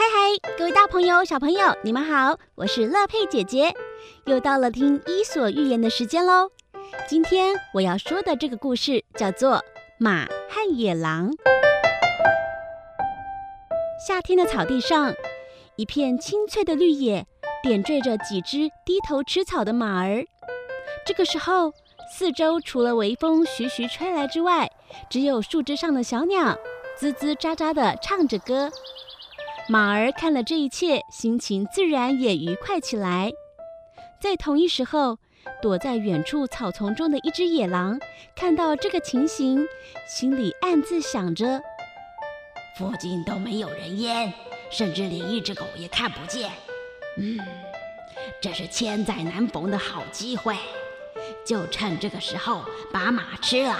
嗨嗨，各位大朋友、小朋友，你们好，我是乐佩姐姐，又到了听伊索寓言的时间喽。今天我要说的这个故事叫做《马和野狼》。夏天的草地上，一片青翠的绿野，点缀着几只低头吃草的马儿。这个时候，四周除了微风徐徐吹来之外，只有树枝上的小鸟吱吱喳喳地唱着歌。马儿看了这一切，心情自然也愉快起来。在同一时候，躲在远处草丛中的一只野狼看到这个情形，心里暗自想着：附近都没有人烟，甚至连一只狗也看不见。嗯，这是千载难逢的好机会，就趁这个时候把马吃了，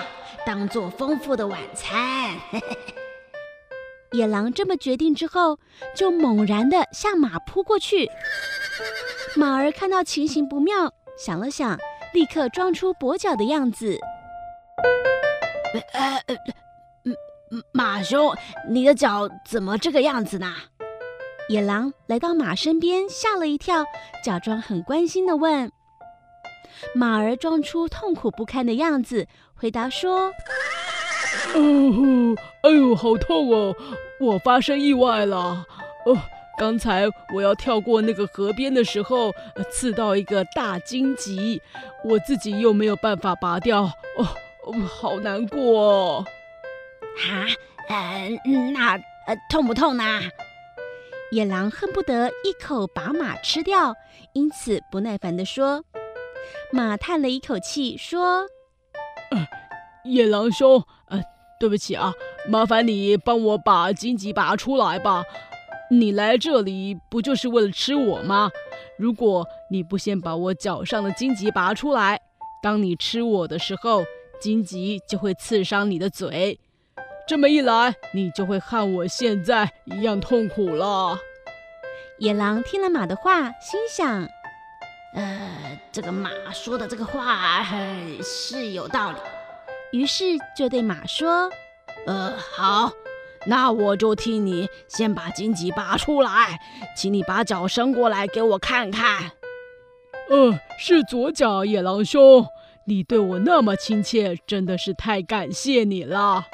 当做丰富的晚餐。野狼这么决定之后，就猛然地向马扑过去。马儿看到情形不妙，想了想，立刻装出跛脚的样子。呃呃，马兄，你的脚怎么这个样子呢？野狼来到马身边，吓了一跳，假装很关心地问。马儿装出痛苦不堪的样子，回答说。呜呼！哎呦，好痛哦！我发生意外了。哦，刚才我要跳过那个河边的时候，刺到一个大荆棘，我自己又没有办法拔掉。哦，哦，好难过哦。哈，呃，那呃，痛不痛呢？野狼恨不得一口把马吃掉，因此不耐烦地说。马叹了一口气，说：“，野狼兄。”呃对不起啊，麻烦你帮我把荆棘拔出来吧。你来这里不就是为了吃我吗？如果你不先把我脚上的荆棘拔出来，当你吃我的时候，荆棘就会刺伤你的嘴。这么一来，你就会和我现在一样痛苦了。野狼听了马的话，心想：呃，这个马说的这个话，呃，是有道理。于是就对马说：“呃，好，那我就替你先把荆棘拔出来，请你把脚伸过来给我看看。”“呃，是左脚，野狼兄，你对我那么亲切，真的是太感谢你了。”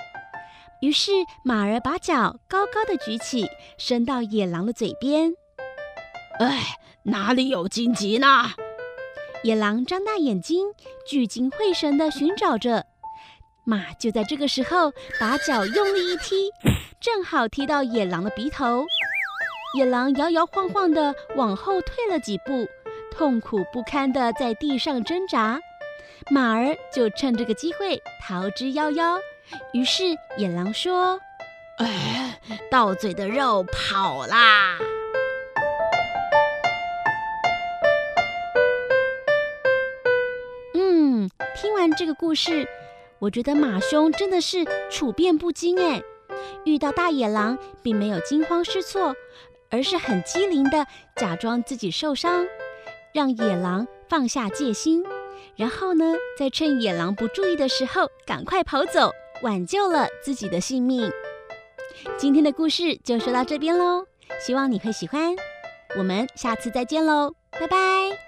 于是马儿把脚高高的举起，伸到野狼的嘴边。“哎，哪里有荆棘呢？”野狼张大眼睛，聚精会神地寻找着。马就在这个时候把脚用力一踢，正好踢到野狼的鼻头。野狼摇摇晃晃地往后退了几步，痛苦不堪地在地上挣扎。马儿就趁这个机会逃之夭夭。于是野狼说：“哎，到嘴的肉跑啦！”嗯，听完这个故事。我觉得马兄真的是处变不惊哎，遇到大野狼并没有惊慌失措，而是很机灵地假装自己受伤，让野狼放下戒心，然后呢，再趁野狼不注意的时候赶快跑走，挽救了自己的性命。今天的故事就说到这边喽，希望你会喜欢，我们下次再见喽，拜拜。